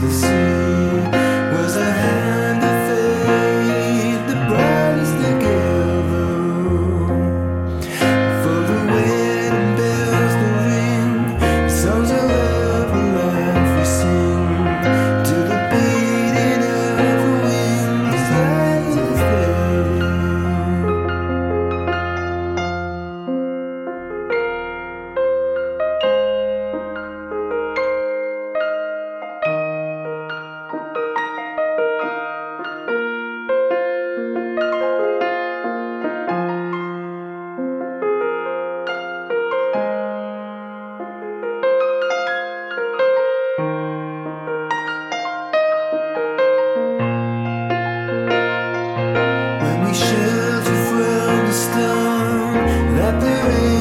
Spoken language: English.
the sea. I do.